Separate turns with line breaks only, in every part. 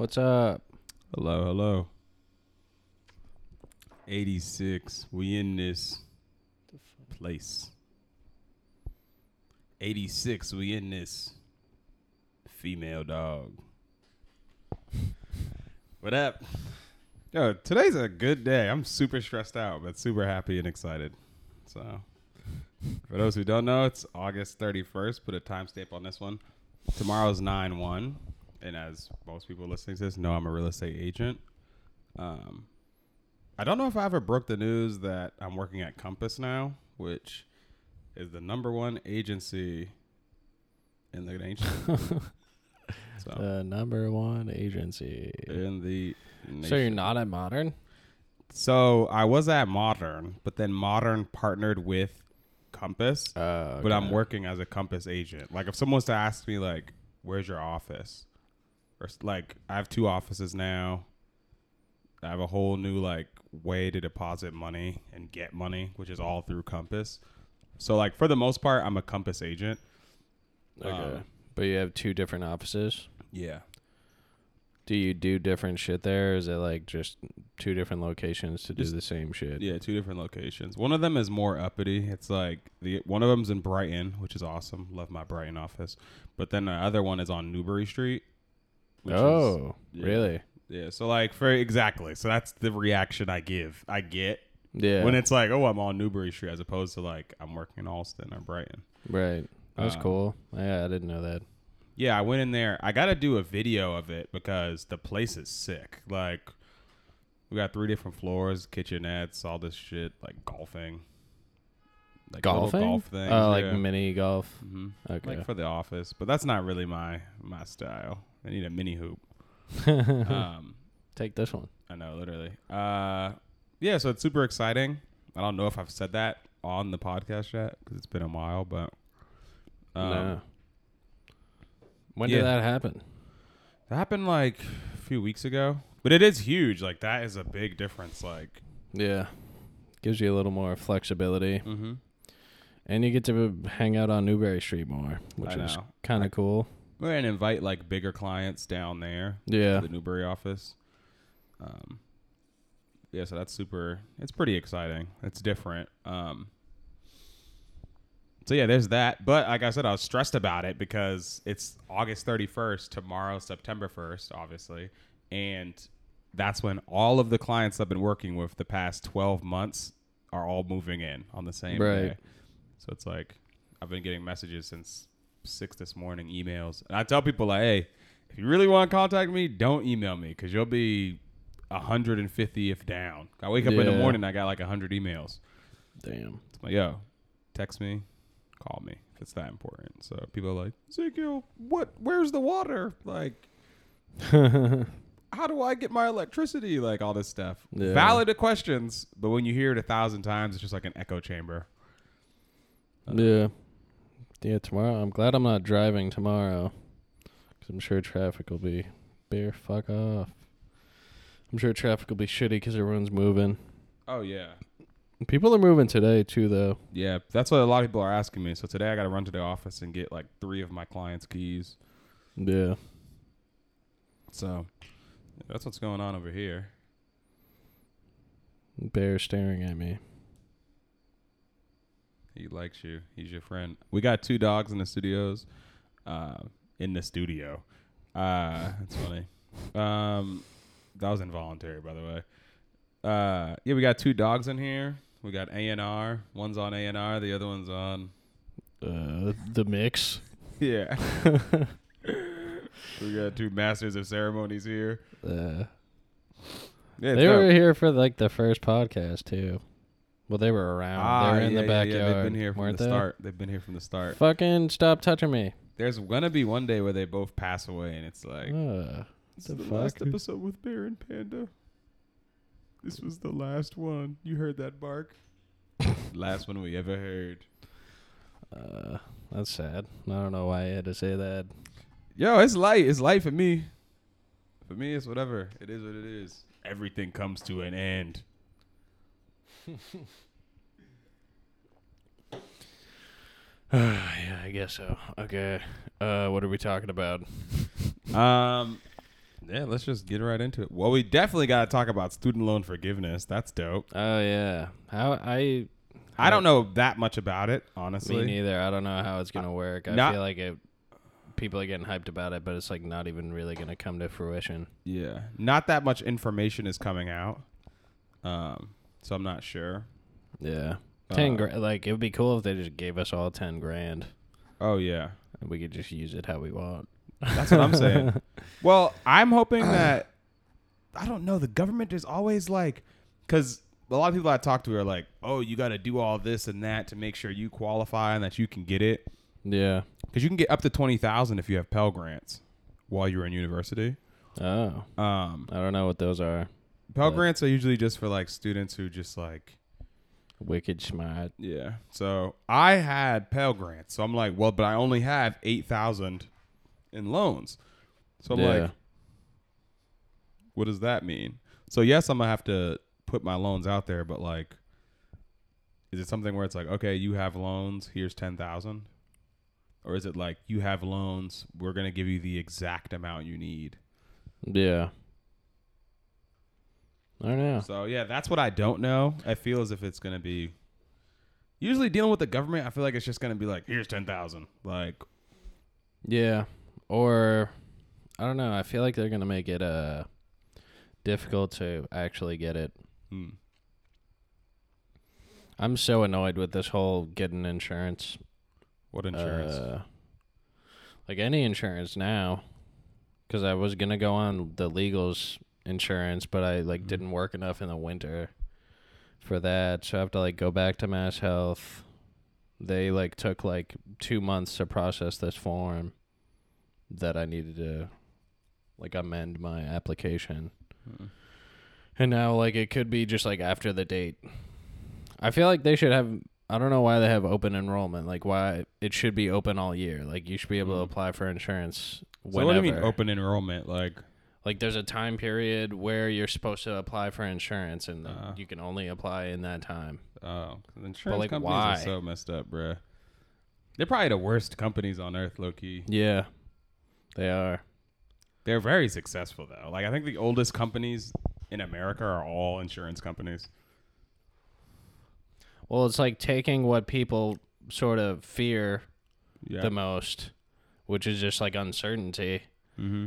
What's up?
Hello, hello. 86. We in this place. 86. We in this female dog. what up? Yo, today's a good day. I'm super stressed out, but super happy and excited. So, for those who don't know, it's August 31st. Put a timestamp on this one. Tomorrow's 9 1. And as most people listening to this know, I'm a real estate agent. Um, I don't know if I ever broke the news that I'm working at Compass now, which is the number one agency in the nation. so,
The number one agency.
in the Nation.
So you're not at Modern?
So I was at Modern, but then Modern partnered with Compass.
Uh,
But I'm working as a Compass agent. Like if someone was to ask me like, "Where's your office?" Or like I have two offices now. I have a whole new like way to deposit money and get money, which is all through Compass. So like for the most part, I'm a Compass agent.
Okay.
Um,
but you have two different offices.
yeah.
Do you do different shit there? Is it like just two different locations to
Just-
do the same shit?
Yeah, two different locations. One of them is more uppity. It's like the one of them's in Brighton, which is awesome. Love my Brighton office. But then the other one is on Newbury Street. Which is-
Oh,
yeah.
really?
Yeah, so like for exactly, so that's the reaction I give. I get
Yeah.
when it's like, oh, I'm on Newbury Street, as opposed to like I'm working in Allston or Brighton.
right. That's
Um,
cool. Yeah, I didn't know that.
Yeah, I went in there. I got to do a video of it because the place is sick. Like we got three different floors, kitchenettes, all this shit, like golfing, like
Golfing?
golf things.
Oh, like
yeah.
mini golf.
hmm
Okay.
like for the office, but that's not really my my style. I need a mini hoop. um,
Take this one.
I know, literally. Uh, yeah, so it's super exciting. I don't know if I've said that on the podcast yet because it's been a while, but um,
no. When
yeah.
did that happen?
that happened like a few weeks ago. But it is huge. Like that is a big difference. Like,
Yeah. Gives you a little more flexibility.
mm-hmm.
And you get to hang out on Newbury Street more, which
I
is
know.
kind of cool.
We're gonna invite like bigger clients down there.
Yeah.
to the Newbury office. Um, yeah, so that's super. It's pretty exciting. It's different. Um, so yeah, there's that. But like I said, I was stressed about it because it's August 31st tomorrow, September 1st, obviously, and that's when all of the clients I've been working with the past 12 months are all moving in on the same
Right.
day. So it's like I've been getting messages since six this morning, emails, and I tell people like, hey, if you really want to contact me, don't email me because you'll be 150th down. I wake up in the
Yeah.
morning, I got like 100 emails.
Damn.
It's like, yo, text me, call me if it's that important. So people are like, Ezekiel, what? Where's the water? Like, how do I get my electricity? Like all this stuff.
Yeah.
Valid questions, but when you hear it a thousand times, it's just like an echo chamber. Uh,
yeah. Yeah, tomorrow. I'm glad I'm not driving tomorrow. Because I'm sure traffic will be bear fuck off. I'm sure traffic will be shitty because everyone's moving.
Oh yeah.
People are moving today, too, though.
Yeah, that's what a lot of people are asking me. So today I got to run to the office and get like three of my clients' keys.
Yeah.
So that's what's going on over here.
Bear staring at me.
He likes you. He's your friend. We got two dogs in the studios. Uh, in the studio. Uh, that's funny. Um, that was involuntary, by the way. Uh, yeah, we got two dogs in here. We got A and R. One's on A and R. The other one's on.
Uh, the mix.
Yeah. we got two masters of ceremonies here.
Uh,
Yeah,
they were here for like the first podcast too. Well, they were around.
Ah,
they were in
yeah,
the
yeah,
backyard.
They've been here from the
they?
start. They've been here from the start.
Fucking stop touching me.
There's gonna be one day where they both pass away, and it's like
Uh,
this
the
is the last episode with Bear and Panda. This was the last one. You heard that bark? last one we ever heard.
uh, that's sad. I don't know why I had to say that.
Yo, it's light. It's light for me. For me, it's whatever. It is what it is. Everything comes to an end.
yeah, I guess so. Okay. Uh, what are we talking about?
Um, Yeah, let's just get right into it. Well, we definitely got to talk about student loan forgiveness. That's dope.
Oh yeah. How I
I don't know that much about it, honestly.
me neither. I don't know how it's gonna work. I
not-
feel like it. People are getting hyped about it, but it's like not even really gonna come to fruition.
Yeah, not that much information is coming out, um, so I'm not sure.
Yeah. Ten
Uh,
grand. Like it would be cool if they just gave us all ten grand
Oh yeah,
and we could just use it how we want.
that's what I'm saying. Well, I'm hoping that I don't know. The government is always like, because a lot of people I talk to are like, "Oh, you got to do all this and that to make sure you qualify and that you can get it."
Yeah.
Because you can get up to twenty thousand if you have Pell grants while you're in university.
Oh.
Um,
I don't know what those are.
Pell
Yeah.
grants are usually just for like students who just like
Wicked smart.
yeah. So I had Pell grants, so I'm like, well, but I only have eight thousand in loans. So I'm
yeah.
like, what does that mean? So yes, I'm gonna have to put my loans out there, but like, is it something where it's like, okay, you have loans, here's ten thousand, or is it like you have loans, we're gonna give you the exact amount you need?
yeah. I don't know.
So yeah, that's what I don't know. I feel as if it's gonna be. Usually dealing with the government, I feel like it's just gonna be like, here's ten thousand, like
Yeah. Or I don't know. I feel like they're gonna make it uh difficult to actually get it.
hmm.
I'm so annoyed with this whole getting insurance.
what insurance?
Uh, like any insurance now, because I was gonna go on the legals insurance, but I like
Mhm.
didn't work enough in the winter for that, so I have to like go back to Mass Health. They like took like two months to process this form that I needed to like amend my application.
Hmm.
And now, like, it could be just like after the date. I feel like they should have. I don't know why they have open enrollment. Like, why it should be open all year. Like, you should be able to apply for insurance
So
whenever.
what do you mean open enrollment? Like
Like, there's a time period where you're supposed to apply for insurance, and
Uh.
you can only apply in that time.
Oh, insurance
like,
companies
why?
are so messed up, bruh. They're probably the worst companies on earth, low key.
Yeah, they are.
They're very successful though. Like I think the oldest companies in America are all insurance companies.
Well, it's like taking what people sort of fear
Yeah.
the most, which is just like uncertainty,
mm-hmm.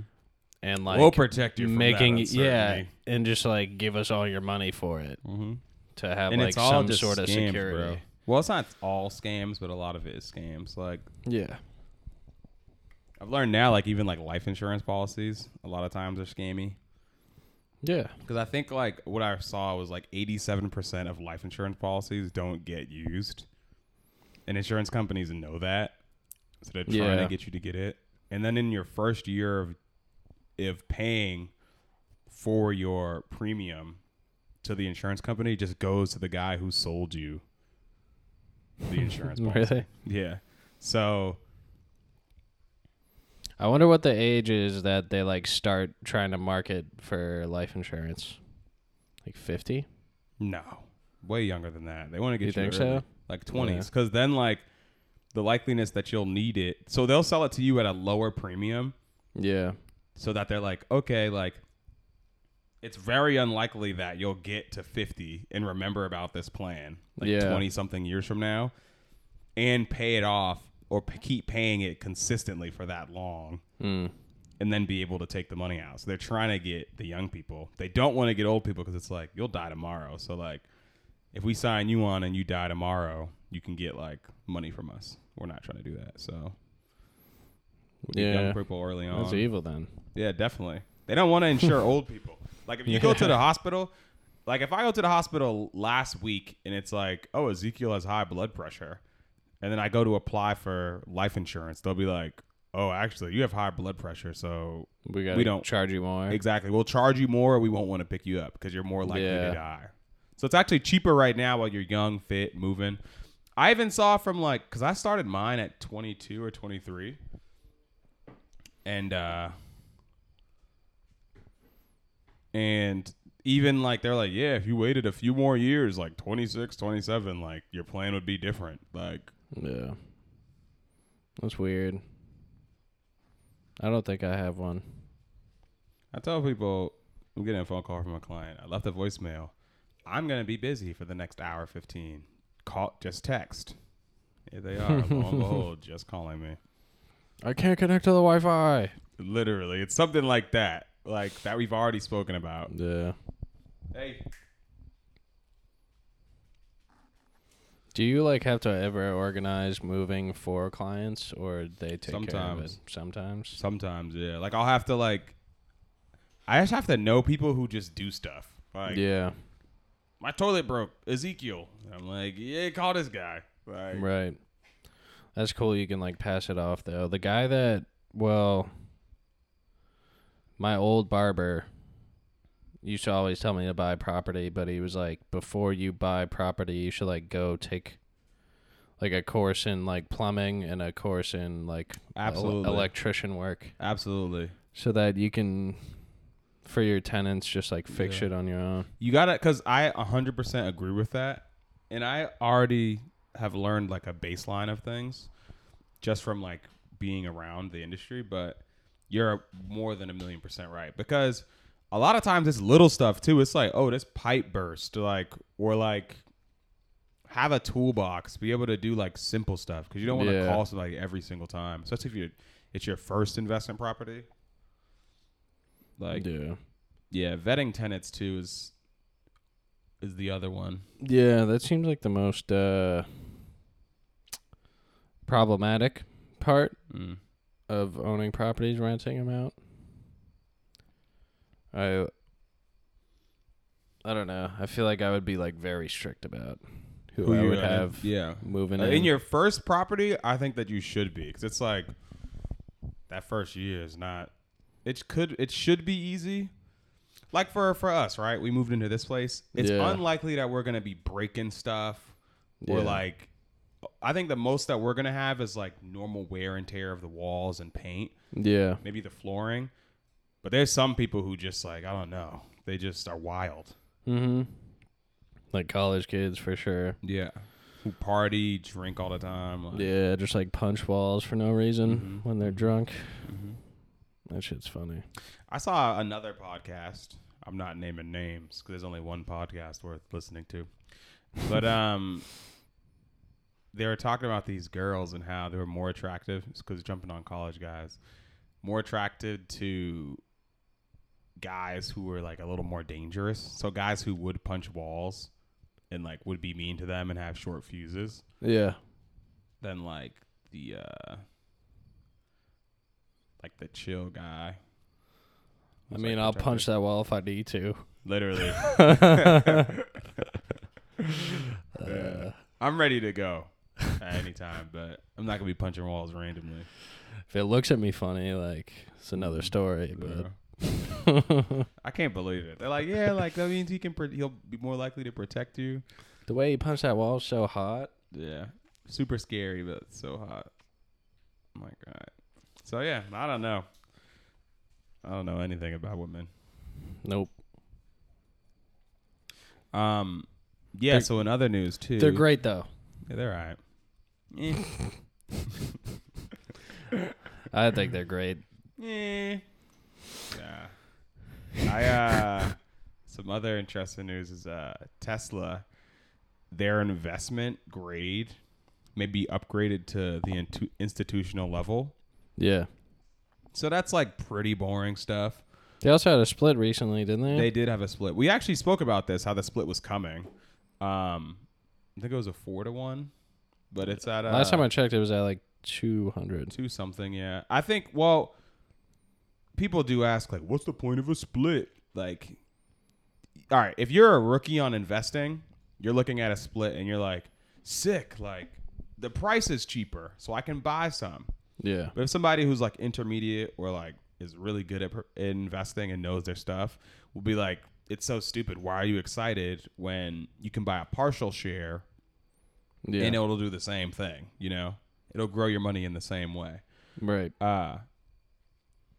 And like
we'll protect you from
making
that
yeah, and just like give us all your money for it.
Mm-hmm.
to have
And
like some sort of
scams,
security.
bro. Well, it's not all scams, but a lot of it is scams. Like
Yeah.
I've learned now, like even like life insurance policies, a lot of times are scammy.
Yeah.
Because I think like what I saw was like 87% of life insurance policies don't get used, and insurance companies know that, so they're trying
Yeah.
to get you to get it. And then in your first year of of paying for your premium to the insurance company, just goes to the guy who sold you the insurance policy.
Really?
Yeah. So
I wonder what the age is that they like start trying to market for life insurance. Like 50?
No, way younger than that. They want to get
You
you,
think
early,
so?
like twenties, because then like the likeliness that you'll need it. So they'll sell it to you at a lower premium,
Yeah.
So that they're like, okay, like it's very unlikely that you'll get to fifty and remember about this plan like
Yeah.
twenty something years from now, and pay it off or p- keep paying it consistently for that long.
Mm.
and then be able to take the money out. So they're trying to get the young people. They don't want to get old people because it's like you'll die tomorrow. So like, if we sign you on and you die tomorrow, you can get like money from us. We're not trying to do that. So get
Yeah.
young people early on.
That's evil then.
Yeah, definitely. They don't want to insure old people. Like if you go to the hospital, like if I go to the hospital last week and it's like, oh, Ezekiel has high blood pressure, and then I go to apply for life insurance, they'll be like, oh, actually, you have high blood pressure, so
We
We don't-
charge you more.
exactly, we'll charge you more, or we won't want to pick you up because you're more likely
Yeah.
to die. So it's actually cheaper right now while you're young, fit, moving. I even saw from like, cause I started mine at 22 or 23, and uh, and even like they're like, yeah, if you waited a few more years, like 26, 27, like your plan would be different. Like,
yeah. That's weird. I don't think I have one.
I tell people I'm getting a phone call from a client. I left a voicemail. I'm gonna be busy for the next hour fifteen. Call just text. Here they are. lo and behold, just calling me.
I can't connect to the Wi-Fi.
Literally, it's something like that, like that we've already spoken about.
Yeah.
Hey,
Do you like have to ever organize moving for clients, or they take care of
Sometimes.
it? Sometimes.
sometimes yeah, like I'll have to like, I just have to know people who just do stuff. Like,
yeah.
my toilet broke, Ezekiel. I'm like, yeah, call this guy. Like,
Right. That's cool. You can like pass it off though. The guy that well, my old barber used to always tell me to buy property, but he was like, before you buy property, you should like go take like a course in like plumbing and a course in like el-
Absolutely.
electrician work,
absolutely.
so that you can for your tenants just like fix
Yeah.
shit on your own.
You gotta, cause I 100% agree with that, and I already have learned like a baseline of things, just from like being around the industry. But you're more than a million percent right because a lot of times it's little stuff too. It's like, oh, this pipe burst, like, or like have a toolbox, be able to do like simple stuff because you don't want to
Yeah.
call somebody every single time, especially if you it's your first investment property. Like,
yeah.
yeah, vetting tenants too is is the other one.
Yeah, that seems like the most uh problematic part
Mm.
of owning properties, renting them out. I I don't know. I feel like I would be like very strict about who, I
you
would have
yeah.
moving
Uh,
in.
In your first property, I think that you should be because it's like that first year is not. It could. It should be easy. Like for for us, right? We moved into this place. It's
Yeah.
unlikely that we're gonna be breaking stuff or
Yeah.
like. I think the most that we're gonna have is like normal wear and tear of the walls and paint,
yeah,
maybe the flooring. But there's some people who just like I don't know. They just are wild.
Mm mhm. Like college kids for sure.
Yeah. Who party, drink all the time. Like,
Yeah, just like punch walls for no reason
Mhm.
when they're drunk.
mhm.
That shit's funny.
I saw another podcast. I'm not naming names because there's only one podcast worth listening to. But um, they were talking about these girls and how they were more attractive because jumping on college guys, more attracted to guys who were like a little more dangerous. So guys who would punch walls and like would be mean to them and have short fuses
Yeah.
than like the uh like the chill guy.
I mean, I'll punch that wall if I need to.
Literally.
Uh,
I'm ready to go at any time, but I'm not gonna be punching walls randomly.
if it looks at me funny, like it's another story. But
I can't believe it. They're like, yeah, like that means he can. Pro- he'll be more likely to protect you.
the way he punched that wall so hot.
Yeah, super scary, but so hot. Oh my god. So yeah, I don't know. I don't know anything about women.
Nope.
Um, yeah.
They're-
so in other news too,
They're great though.
Yeah, they're alright. Eh.
I think they're great.
Yeah. Yeah. I uh some other interesting news is uh Tesla their investment grade may be upgraded to the intu- institutional level.
Yeah.
So that's like pretty boring stuff.
They also had a split recently, didn't they?
They did have a split. We actually spoke about this how the split was coming. Um I think it was a 4 to 1, but it's at uh,
Last time I checked, it was at like two hundred.
two something yeah i think well people do ask like what's the point of a split like all right if you're a rookie on investing you're looking at a split and you're like sick like the price is cheaper so i can buy some
Yeah.
but if somebody who's like intermediate or like is really good at per- investing and knows their stuff will be like it's so stupid why are you excited when you can buy a partial share
Yeah.
and it'll do the same thing you know it'll grow your money in the same way
right.
uh,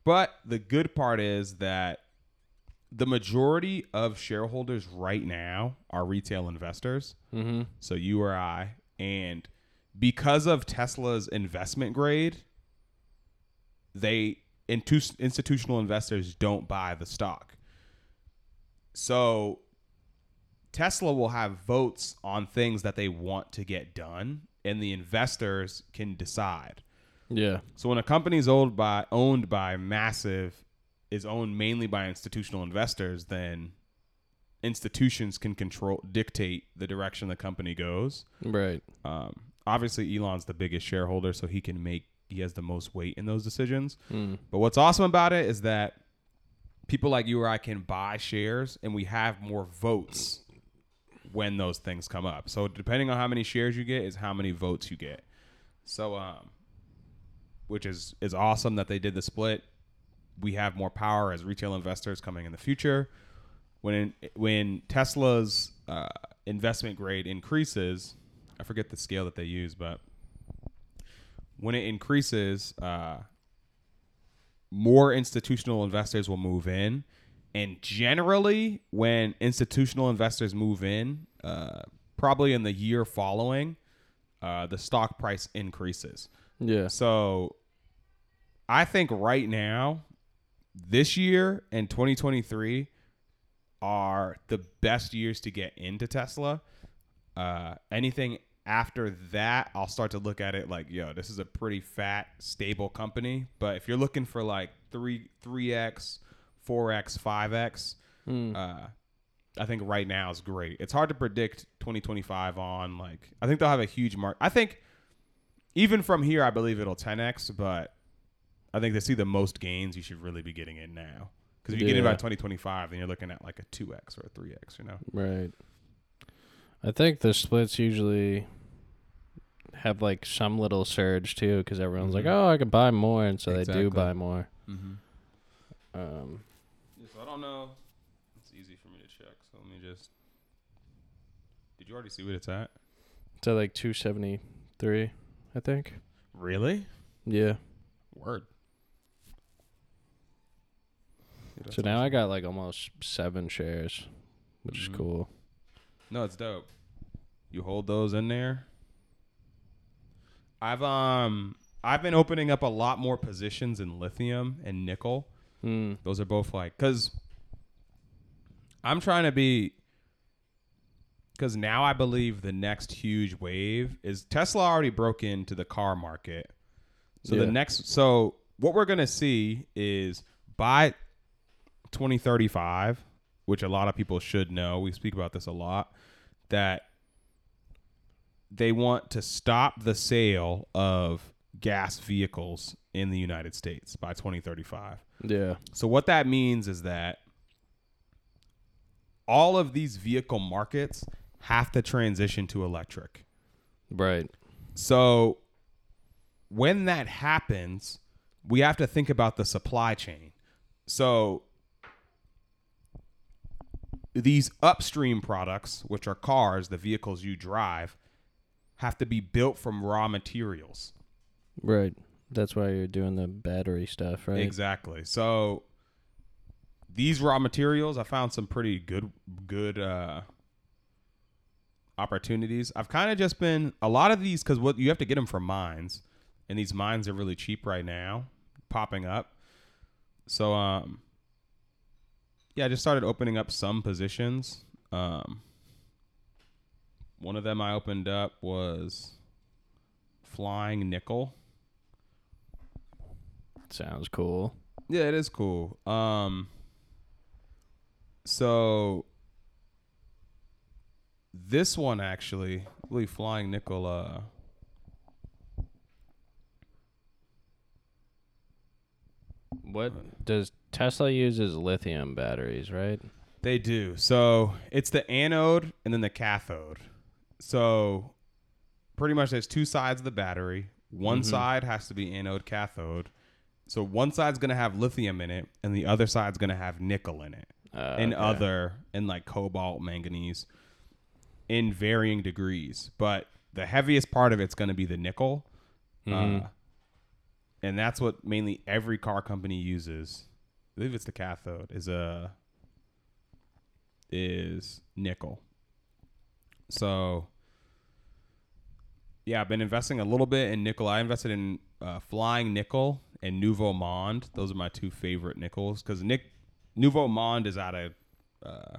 but the good part is that the majority of shareholders right now are retail investors.
Mm-hmm.
So you or I. And because of Tesla's investment grade, they intu- institutional investors don't buy the stock. So Tesla will have votes on things that they want to get done, and the investors can decide.
Yeah.
So when a company is owned by owned by massive is owned mainly by institutional investors, then institutions can control dictate the direction the company goes.
Right.
Um, obviously, Elon's the biggest shareholder, so he can make he has the most weight in those decisions.
Mm.
But what's awesome about it is that people like you or I can buy shares, and we have more votes when those things come up. So depending on how many shares you get, is how many votes you get. So um, which is is awesome that they did the split. We have more power as retail investors coming in the future. When when Tesla's uh, investment grade increases, I forget the scale that they use, but when it increases, uh, more institutional investors will move in. And generally, when institutional investors move in, uh, probably in the year following, uh, the stock price increases.
Yeah.
So I think right now, this year and 2023 are the best years to get into Tesla. Uh, anything after that, I'll start to look at it like, yo, this is a pretty fat, stable company. But if you're looking for like three, three x, four x, five x,
Mm.
uh, I think right now is great. It's hard to predict 2025 on like. I think they'll have a huge mark. I think even from here, I believe it'll 10x, but I think to see the most gains, you should really be getting in now. Because if you get in by 2025, then you're looking at like a 2x or a 3x, you know?
Right. I think the splits usually have like some little surge too, because everyone's like,
Mhm.
"Oh, I could buy more," and so they do buy more.
Mm-hmm.
Um,
don't know. It's easy for me to check. So let me just. Did you already see what it's at?
It's at like two seventy three, I think.
Really?
Yeah.
Word. Dude,
So now I got like almost seven shares, which
Mhm.
is cool.
No, it's dope. You hold those in there. I've um I've been opening up a lot more positions in lithium and nickel.
Mm.
Those are both like cuz I'm trying to be cuz now I believe the next huge wave is Tesla already broke into the car market. So the next so what we're going to see is by 2035, which a lot of people should know, we speak about this a lot, that they want to stop the sale of gas vehicles in the United States by 2035.
Yeah.
So what that means is that all of these vehicle markets have to transition to electric.
Right.
So when that happens, we have to think about the supply chain. So these upstream products, which are cars, the vehicles you drive, have to be built from raw materials.
Right. That's why you're doing the battery stuff, right?
Exactly. So these raw materials, I found some pretty good good uh opportunities. I've kind of just been a lot of these cuz what you have to get them from mines and these mines are really cheap right now popping up. So um yeah, I just started opening up some positions. Um one of them I opened up was flying nickel.
Sounds cool.
Yeah, it is cool. Um so this one actually, I believe flying nickel uh
What does Tesla uses lithium batteries, right?
they do. So it's the anode and then the cathode. So pretty much there's two sides of the battery. One
Mhm.
side has to be anode cathode. So one side's gonna have lithium in it, and the other side's gonna have nickel in it.
Uh,
and
okay.
other and like cobalt, manganese in varying degrees. But the heaviest part of it's going to be the nickel.
Mhm.
Uh, and that's what mainly every car company uses. I believe it's the cathode is a is nickel. So yeah, I've been investing a little bit in nickel. I invested in uh, flying nickel and Nouveau Monde. Those are my two favorite nickels because Nick Nouveau Monde is out of uh,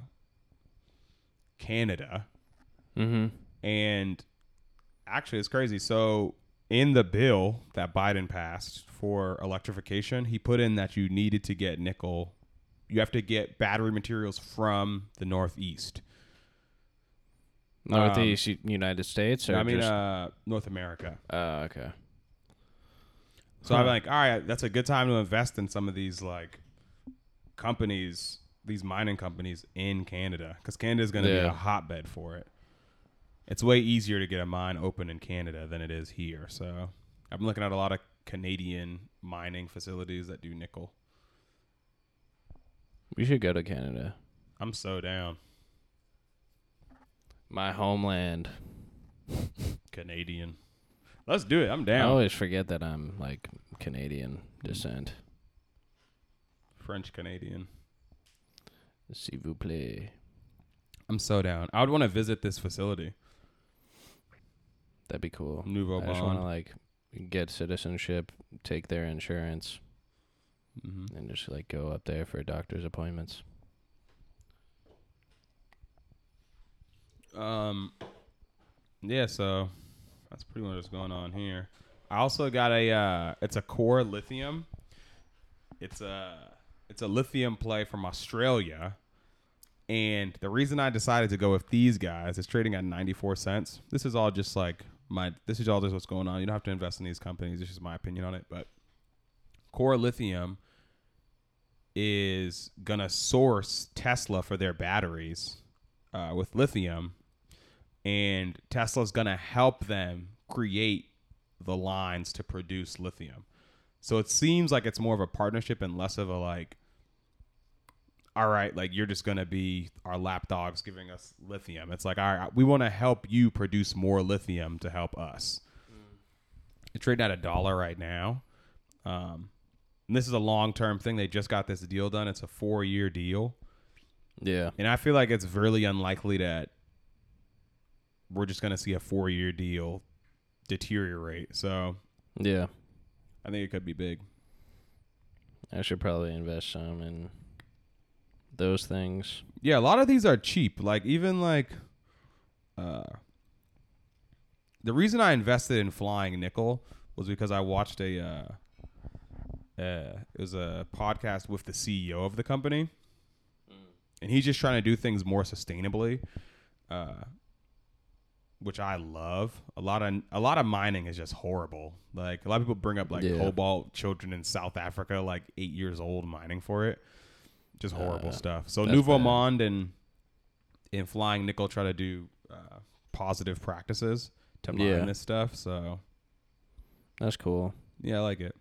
Canada,
Mm-hmm.
and actually, it's crazy. So in the bill that Biden passed for electrification, he put in that you needed to get nickel. You have to get battery materials from the Northeast.
Northeast U- United States, or
I mean,
just,
uh, North America.
uh, okay.
So I'm like, all right, that's a good time to invest in some of these like companies, these mining companies in Canada, because Canada is going to be a hotbed for it. It's way easier to get a mine open in Canada than it is here. So I've been looking at a lot of Canadian mining facilities that do nickel.
We should go to Canada,
I'm so down.
my homeland.
Canadian. Let's do it. I'm down.
I always forget that I'm like Canadian descent.
French Canadian.
S'il vous plaît.
I'm so down. I would want to visit this facility,
That'd be cool.
Nouveau
I just want to
Monde.
like get citizenship, take their insurance,
hmm
and just like go up there for doctor's appointments.
Um, yeah, so that's pretty much what's going on here. I also got a uh, it's a core lithium. It's a it's a lithium play from Australia, and the reason I decided to go with these guys is trading at ninety four cents. This is all just like my this is all just what's going on. You don't have to invest in these companies. This is my opinion on it, but core lithium is gonna source Tesla for their batteries uh, with lithium, and Tesla's gonna help them create the lines to produce lithium. So it seems like it's more of a partnership and less of a like, all right, like you're just gonna be our lapdogs giving us lithium. It's like, all right, we want to help you produce more lithium to help us. It's trading at a dollar right now. Um, and this is a long term thing. They just got this deal done. It's a four year deal.
Yeah.
And I feel like it's really unlikely that we're just going to see a four year deal deteriorate. So
Yeah.
I think it could be big.
I should probably invest some in those things.
Yeah, a lot of these are cheap. Like even like uh the reason I invested in flying nickel was because I watched a uh uh it was a podcast with the CEO of the company. And he's just trying to do things more sustainably. Uh which I love. A lot of a lot of mining is just horrible. Like a lot of people bring up like
Yeah.
cobalt children in South Africa, like eight years old, mining for it. Just horrible
Uh,
stuff. So Nouveau
bad.
Monde and in Flying Nickel try to do uh, positive practices to mine
Yeah.
this stuff. So
That's cool.
yeah, I like it.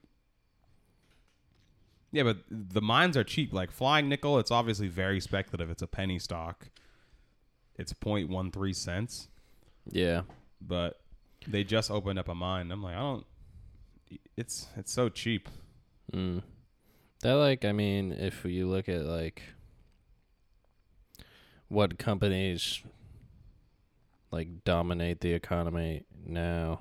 Yeah, but the mines are cheap. Like Flying Nickel, it's obviously very speculative. It's a penny stock. It's 0.13 cents,
Yeah.
but they just opened up a mine. I'm like, I don't. It's it's so cheap.
Mm. That like I mean, if you look at like what companies like dominate the economy now,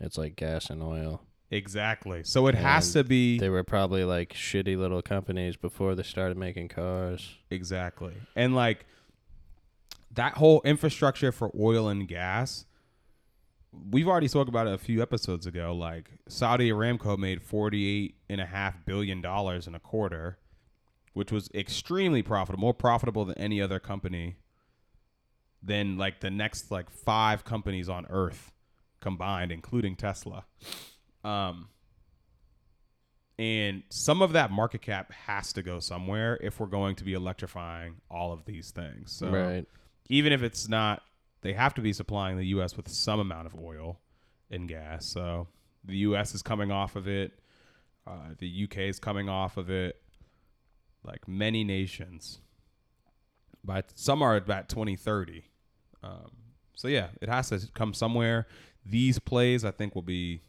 it's like gas and oil.
Exactly. So it has to be
They were probably like shitty little companies before they started making cars.
Exactly. And like that whole infrastructure for oil and gas, we've already spoke about it a few episodes ago. Like Saudi Aramco made forty-eight and a half billion dollars in a quarter, which was extremely profitable, more profitable than any other company than like the next like five companies on earth combined, including Tesla. Um and some of that market cap has to go somewhere if we're going to be electrifying all of these things. So
right.
Even if it's not, they have to be supplying the U.S. with some amount of oil and gas. So the U.S. is coming off of it. Uh, the U.K. is coming off of it. Like many nations, but some are at 2030. Um, so yeah, it has to come somewhere. These plays, I think, will be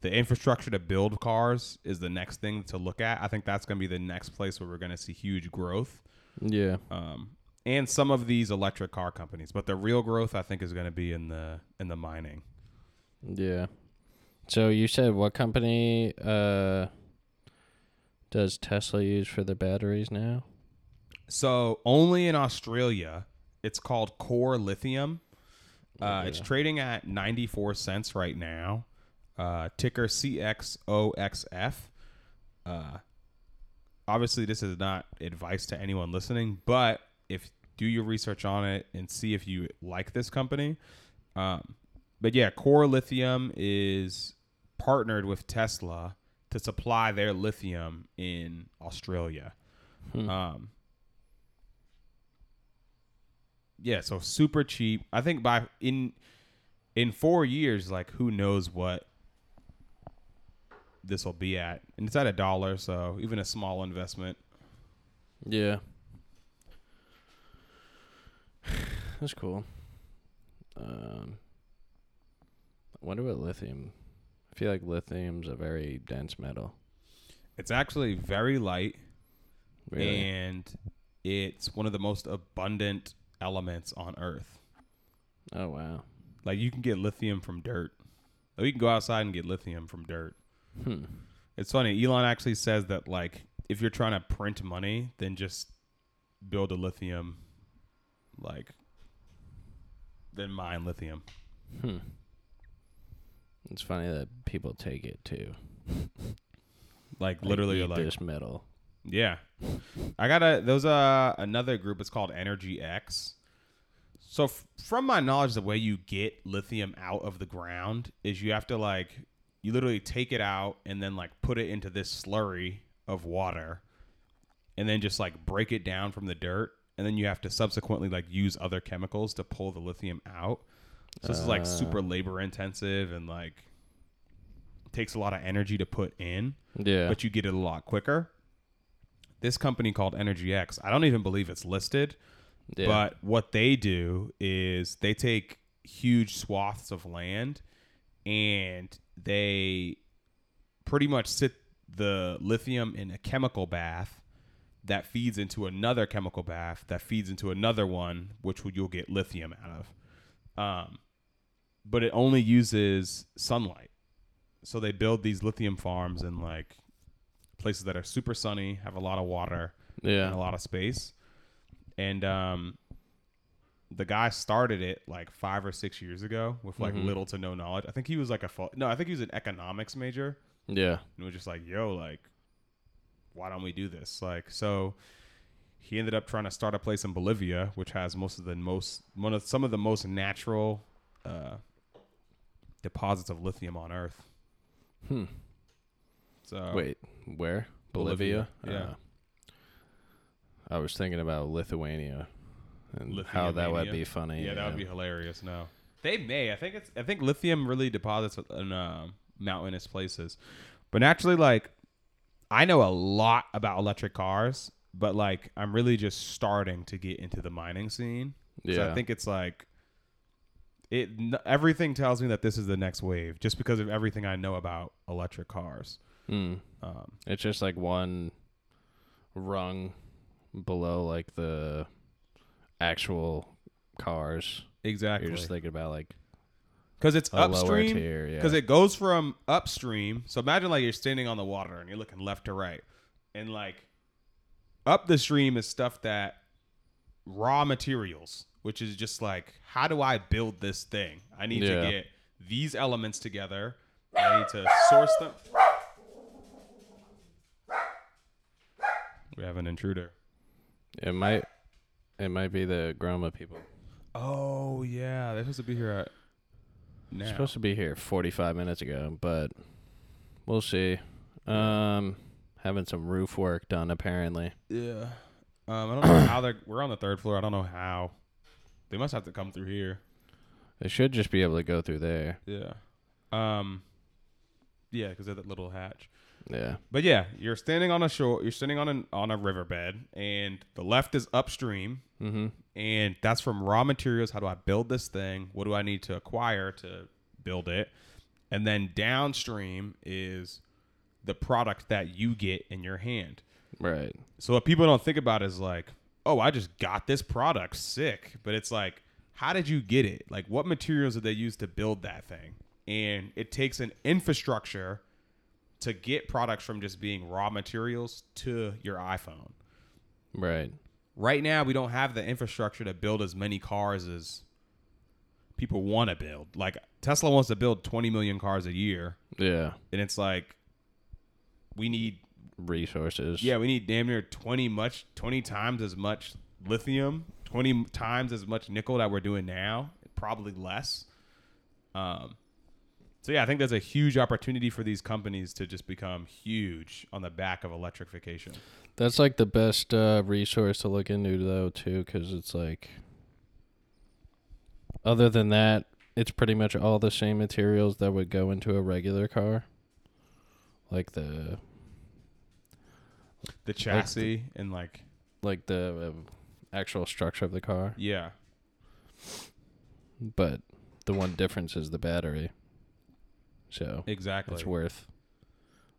the infrastructure to build cars is the next thing to look at. I think that's going to be the next place where we're going to see huge growth
Yeah.
um, and some of these electric car companies. But the real growth, I think, is going to be in the in the mining.
Yeah. So you said what company uh does Tesla use for their batteries now?
So only in Australia, it's called Core Lithium. Uh, It's trading at 94 cents right now. Uh, ticker CXOXF. Uh, obviously, this is not advice to anyone listening, but if do your research on it and see if you like this company. Um, but yeah, Core Lithium is partnered with Tesla to supply their lithium in Australia.
Hmm.
Um, yeah, so super cheap. I think by in in four years, like who knows what this will be at, and it's at a dollar, so even a small investment.
Yeah. That's cool. Um, I wonder what lithium. I feel like lithium's a very dense metal.
It's actually very light,
Really?
and it's one of the most abundant elements on Earth.
oh wow.
Like you can get lithium from dirt. Like, you can go outside and get lithium from dirt.
Hmm.
It's funny. Elon actually says that like if you're trying to print money, then just build a lithium, like, than mine lithium.
Hmm. It's funny that people take it too.
Like,
Like,
literally,
eat
like
this metal.
yeah. I got a there's a another group. It's called Energy X. So f- from my knowledge, the way you get lithium out of the ground is you have to like you literally take it out and then like put it into this slurry of water, and then just like break it down from the dirt, and then you have to subsequently like use other chemicals to pull the lithium out. So this is like
Uh.
super labor intensive and like takes a lot of energy to put in
Yeah.
but you get it a lot quicker. This company called Energy X, I don't even believe it's listed,
yeah.
but what they do is they take huge swaths of land and they pretty much sit the lithium in a chemical bath that feeds into another chemical bath that feeds into another one, which you'll get lithium out of. Um, but it only uses sunlight. So they build these lithium farms in like places that are super sunny, have a lot of water,
yeah, and
a lot of space. And um, the guy started it like five or six years ago with like
Mhm.
little to no knowledge. I think he was like a no, I think he was an economics major
Yeah.
and was just like, "Yo, like, why don't we do this?" Like, so he ended up trying to start a place in Bolivia, which has most of the most one of some of the most natural uh, deposits of lithium on Earth.
Hmm.
So
Wait, where?
Bolivia,
Bolivia.
yeah.
Uh, I was thinking about Lithuania and how that would be funny.
yeah, that would be hilarious. No, they may. I think it's. I think lithium really deposits in uh, mountainous places, but naturally, like, I know a lot about electric cars, but like, I'm really just starting to get into the mining scene. So
Yeah.
I think it's like. It n- everything tells me that this is the next wave, just because of everything I know about electric cars.
Hmm.
Um,
It's just like one rung below like the actual cars.
exactly,
You're just thinking about like
because it's
a lower
upstream.
tier. Yeah.
because it goes from upstream. So imagine like you're standing on the water and you're looking left to right, and like up the stream is stuff that raw materials, which is just like how do I build this thing? I need
Yeah.
to get these elements together. I need to source them. We have an intruder.
it might it might be the Groma people.
Oh yeah, they're supposed to be here at now.
Supposed to be here 45 minutes ago, but we'll see. Um, having some roof work done apparently.
Yeah. Um, I don't know how they're. We're on the third floor. I don't know how. They must have to come through here.
They should just be able to go through there.
Yeah. Um. Yeah, because of that little hatch.
Yeah.
But yeah, you're standing on a shore. You're standing on an on a riverbed, and the left is upstream,
Mm-hmm.
and that's from raw materials. How do I build this thing? What do I need to acquire to build it? And then downstream is the product that you get in your hand.
Right.
So what people don't think about is like, oh, I just got this product, sick. But it's like, how did you get it? Like, what materials did they use to build that thing? and it takes an infrastructure to get products from just being raw materials to your iPhone.
Right.
Right now, we don't have the infrastructure to build as many cars as people want to build. Like Tesla wants to build 20 million cars a year,
Yeah.
and it's like we need
Resources.
yeah, we need damn near 20 much 20 times as much lithium, 20 times as much nickel that we're doing now, probably less. Um so yeah, I think there's a huge opportunity for these companies to just become huge on the back of electrification.
That's like the best uh, resource to look into though too, because it's like. Other than that, it's pretty much all the same materials that would go into a regular car, like the
The chassis and like
like the um, actual structure of the car.
yeah.
But the one difference is the battery. So
Exactly.
it's worth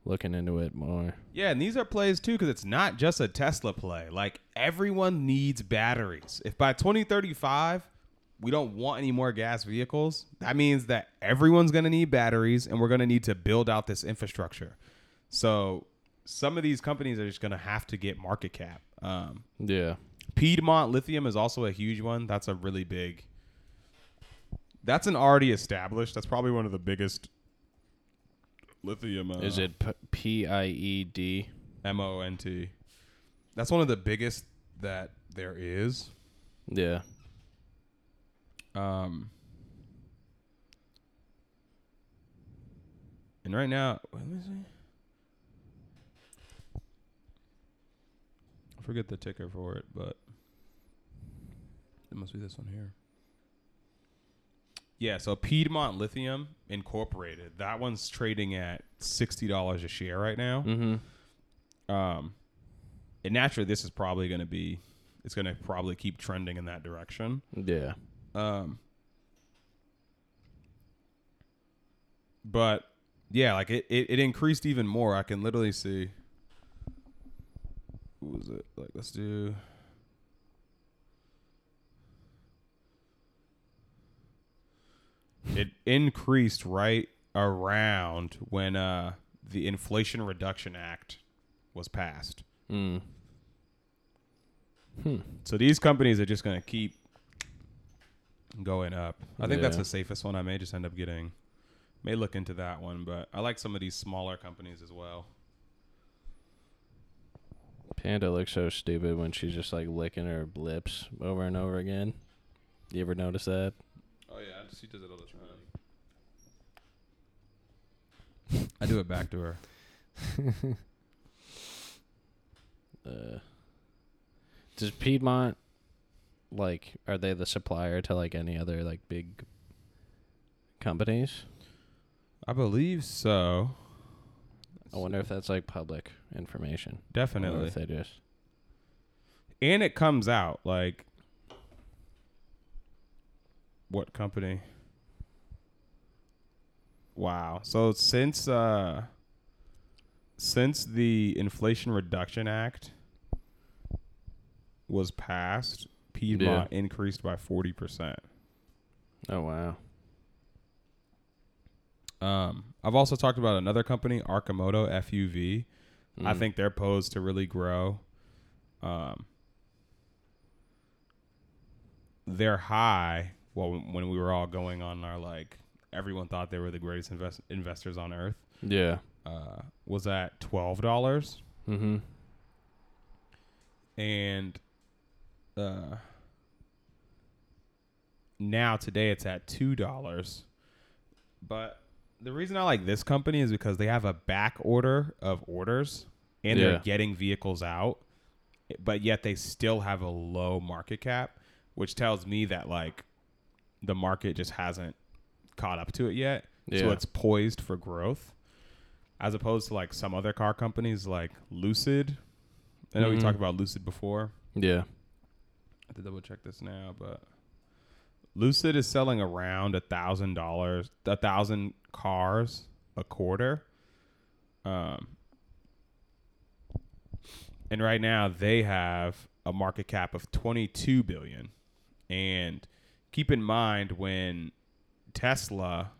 looking into it more.
Yeah, and these are plays too because it's not just a Tesla play. Like everyone needs batteries. If by 2035 we don't want any more gas vehicles, that means that everyone's going to need batteries and we're going to need to build out this infrastructure. So some of these companies are just going to have to get market cap. Um,
Yeah.
Piedmont Lithium is also a huge one. That's a really big. That's an already established. That's probably one of the biggest lithium. Uh,
Is it P I E D?
M O N T? That's one of the biggest that there is.
Yeah.
Um, and right now, let me see. I forget the ticker for it, but it must be this one here. Yeah, so Piedmont Lithium Incorporated. That one's trading at sixty dollars a share right now.
Mm-hmm.
Um, and naturally, this is probably going to be, it's going to probably keep trending in that direction.
Yeah.
Um, but yeah, like it, it, it increased even more. I can literally see. Who was it? Like, let's do. It increased right around when uh, the Inflation Reduction Act was passed.
Mm. Hmm.
So these companies are just going to keep going up. I think that's the safest one. I may just end up getting. May look into that one, but I like some of these smaller companies as well.
Panda looks so stupid when she's just like licking her lips over and over again. You ever notice that?
Oh yeah, she does it all the time. I do it back to her.
Uh, does Piedmont like are they the supplier to like any other like big companies?
I believe so.
I wonder if that's like public information. Or
Definitely.
if they just
and it comes out like what company wow so since uh since the inflation reduction act was passed piedmont increased by 40%
Oh wow.
um i've also talked about another company Arcimoto fuv I
Mm.
think they're posed to really grow. Um, they're high. Well, when we were all going on our like, everyone thought they were the greatest invest- investors on earth.
Yeah.
Uh, was at twelve dollars,
Mm-hmm.
and uh, now today it's at two dollars. But the reason I like this company is because they have a back order of orders and
Yeah.
they're getting vehicles out, but yet they still have a low market cap, which tells me that like the market just hasn't caught up to it yet. So it's poised for growth. As opposed to like some other car companies like Lucid. I know we
Mhm.
talked about Lucid before.
Yeah.
I have to double check this now, but Lucid is selling around a thousand dollars, a thousand cars a quarter. Um, and right now they have a market cap of 22 billion. And keep in mind when Tesla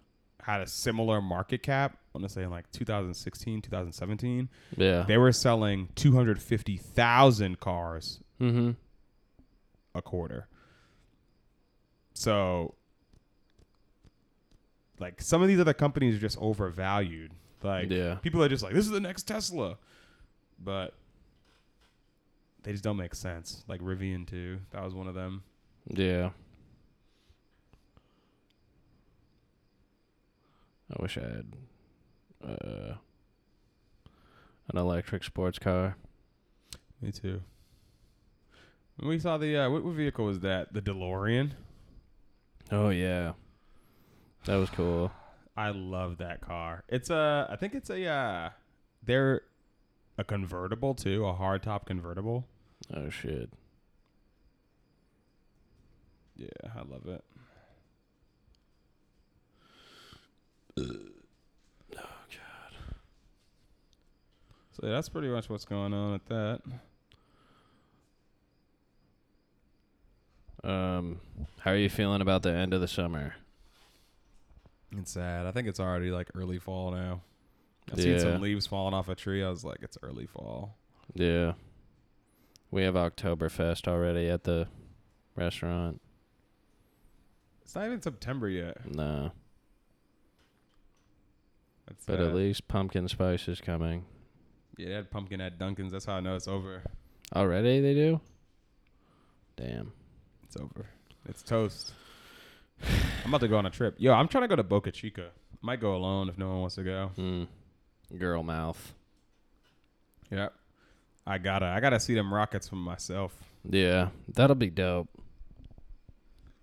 had a similar market cap. I want to say in like 2016, 2017.
Yeah.
They were selling 250,000 cars
Mm-hmm.
a quarter. So, like some of these other companies are just overvalued. Like
Yeah.
people are just like, this is the next Tesla, but they just don't make sense. Like Rivian too, that was one of them.
Yeah. I wish I had uh, an electric sports car.
Me too. When we saw the uh, what, what vehicle was that? The DeLorean.
Oh yeah, that was cool.
I love that car. It's a, I think it's a, uh, they're a convertible too, a hardtop convertible.
Oh shit.
Yeah, I love it.
Oh god.
So yeah, that's pretty much what's going on at that.
Um, how are you feeling about the end of the summer?
It's sad. I think it's already like early fall now. I've seen
Yeah.
some leaves falling off a tree. I was like, it's early fall.
Yeah. We have Oktoberfest already at the restaurant.
It's not even September yet.
No.
That's
But at least pumpkin spice is coming.
yeah, they had pumpkin at Dunkin's. That's how I know it's over.
Already they do? Damn.
It's over. It's toast. I'm about to go on a trip. Yo, I'm trying to go to Boca Chica. Might go alone if no one wants to go.
Hmm. Girl mouth.
Yep. I gotta I gotta see them rockets for myself.
Yeah, that'll be dope.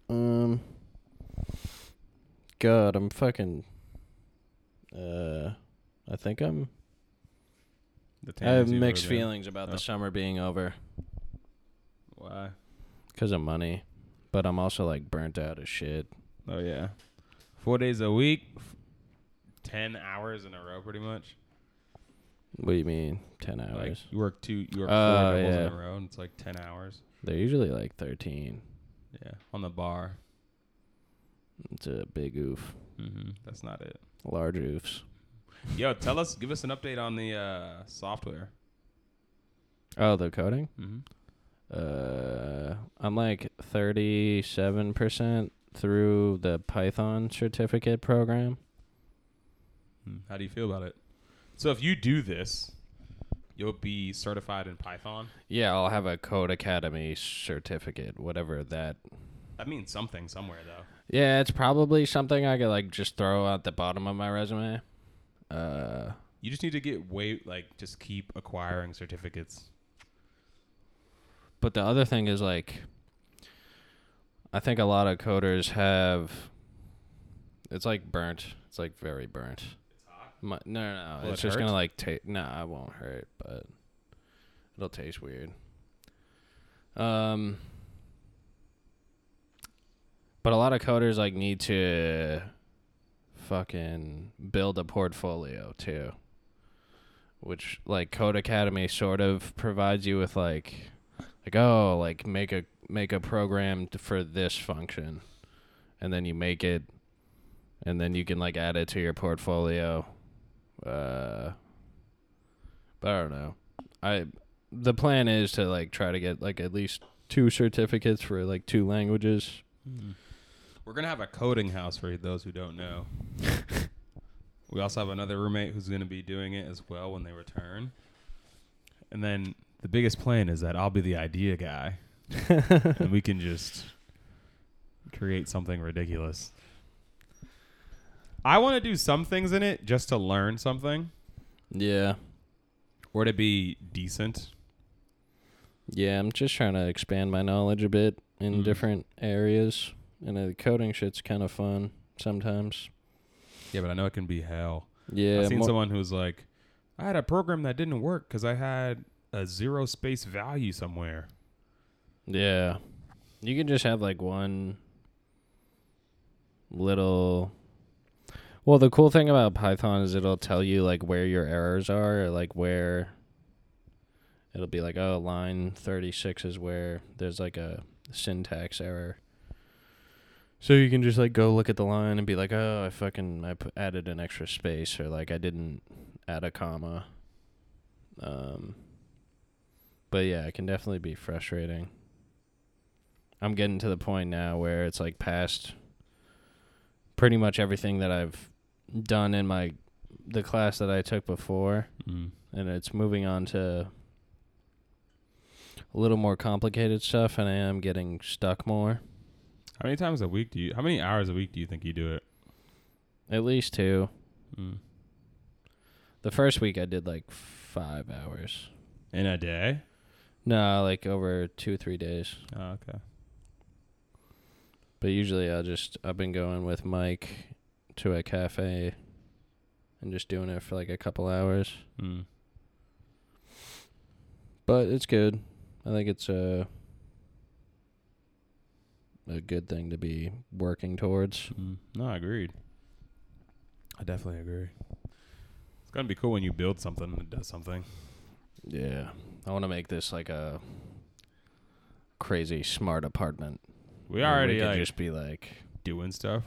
Um God, I'm fucking uh I think I'm
The
I have mixed
over
feelings about
Oh.
the summer being over
Why?
cuz of money, but I'm also like burnt out as shit.
Oh yeah. Four days a week, f- ten hours in a row, pretty much.
What do you mean 10
Like
hours?
you work two, you work
Oh,
four doubles
yeah.
in a row, and it's like ten hours.
They're usually like 13.
Yeah, on the bar.
It's a big oof.
hmm That's not it.
Large oofs.
Yo, tell us, give us an update on the uh, software.
Oh, the coding?
Mm-hmm.
Uh, I'm like 37% through the Python certificate program.
Hmm, How do you feel about it? So if you do this, you'll be certified in Python.
Yeah, I'll have a Codecademy certificate, whatever that.
That means something somewhere though.
Yeah, it's probably something I could like just throw at the bottom of my resume. Uh,
You just need to get way like just keep acquiring certificates.
but the other thing is like, I think a lot of coders have. It's like burnt. It's like very burnt. My, no, no, no.
Will
it's
it
just
hurt?
gonna like taste. No, it won't hurt, but it'll taste weird. Um, but a lot of coders like need to fucking build a portfolio too, which like Codecademy sort of provides you with like, like oh, like make a make a program t- for this function, and then you make it, and then you can like add it to your portfolio. Uh, but I don't know. I the plan is to like try to get like at least two certificates for like two languages.
We're gonna have a coding house for those who don't know. we also have another roommate who's gonna be doing it as well when they return. And then the biggest plan is that I'll be the idea guy, and we can just create something ridiculous. I want to do some things in it just to learn something
Yeah.
or to be decent.
Yeah, I'm just trying to expand my knowledge a bit in
Mhm.
different areas. And the coding shit's kind of fun sometimes.
Yeah, but I know it can be hell.
Yeah,
I've seen
mo-
someone who's like, I had a program that didn't work because I had a zero space value somewhere.
yeah. You can just have like one little. Well, the cool thing about Python is it'll tell you like where your errors are, or like where. It'll be like, oh, line thirty six is where there's like a syntax error. So you can just like go look at the line and be like, "Oh, I fucking I put, added an extra space or like I didn't add a comma." Um but yeah, it can definitely be frustrating. I'm getting to the point now where it's like past pretty much everything that I've done in my the class that I took before
Mm.
and it's moving on to a little more complicated stuff and I am getting stuck more.
How many times a week do you? How many hours a week do you think you do it?
At least two.
Mm.
The first week I did like five hours.
In a day?
No, like over two, three days.
Oh, okay.
But usually I'll just, I've been going with Mike to a cafe and just doing it for like a couple hours.
Mm.
But it's good. I think it's a, a good thing to be working towards.
Mm. No, I agreed. I definitely agree. It's gonna be cool when you build something that does something.
Yeah. I want to make this like a crazy smart apartment.
We
where
already
could
like
just be like,
doing stuff.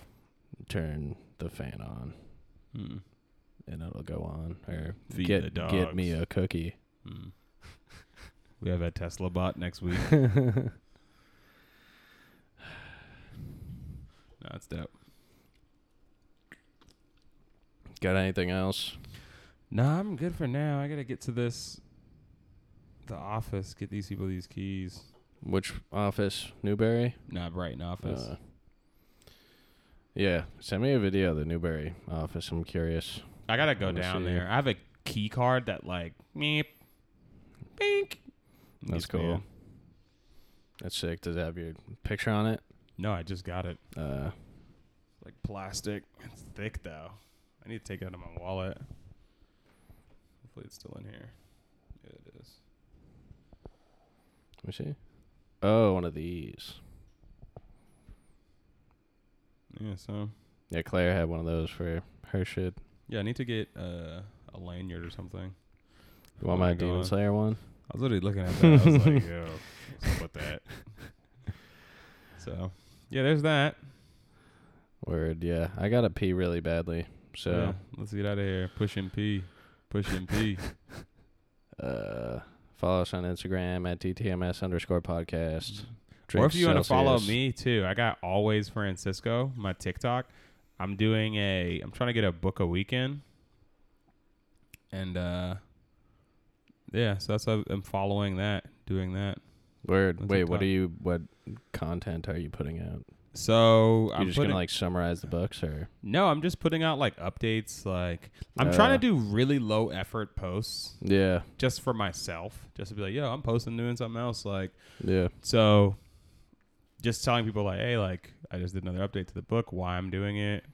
turn the fan on
Mm.
and it'll go on or
Feed
get
the
get me a cookie.
Mm. we have a Tesla bot next week. No, it's dope.
Got anything else?
Nah, I'm good for now. I gotta get to this. The office. Get these people these keys.
Which office? Newbury?
Not Brighton office.
Uh, yeah, send me a video of the Newbury office. I'm curious.
I gotta go down
see.
there. I have a key card that like meep, bink.
That's cool.
in.
That's sick. Does it have your picture on it?
No, I just got it.
Uh,
Like plastic. It's thick though. I need to take it out of my wallet. Hopefully it's still in here. Yeah, it is.
let me see. Oh, one of these.
Yeah, so
Yeah, Claire had one of those for her shit.
yeah, I need to get uh, a lanyard or something.
You want
Oh
my Demon. Slayer one?
I was literally looking at that. I was like, yo, what's up with that? So, yeah, there's that.
Word, yeah. I gotta pee really badly. So
yeah, let's get out of here. Push and pee. Push and pee.
uh follow us on Instagram at DTMS underscore podcast.
or if you want to follow me too, I got always Francisco, my TikTok. I'm doing a. I'm trying to get a book a weekend, and uh, yeah, so that's I'm following that, doing that.
Word. Wait, what are you what content are you putting out?
So
You
I'm
just
putting,
gonna like summarize the books or
no, I'm just putting out like updates. Like I'm trying
Uh.
to do really low effort posts
Yeah.
just for myself, just to be like, yo, I'm posting doing something else. Like
Yeah.
So, just telling people like, hey, like I just did another update to the book. Why I'm doing it.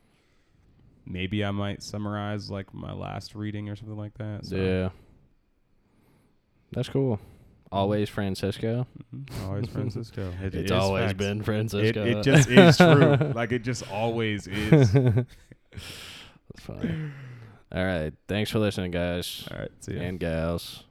Maybe I might summarize like my last reading or something like that. So,
Yeah. That's cool. Always Francisco.
mhm, Always Francisco. It
it's always
facts.
been Francisco.
it just is true. Like it just always is.
That's funny. All right. Thanks for listening, guys
All right. See ya.
and gals.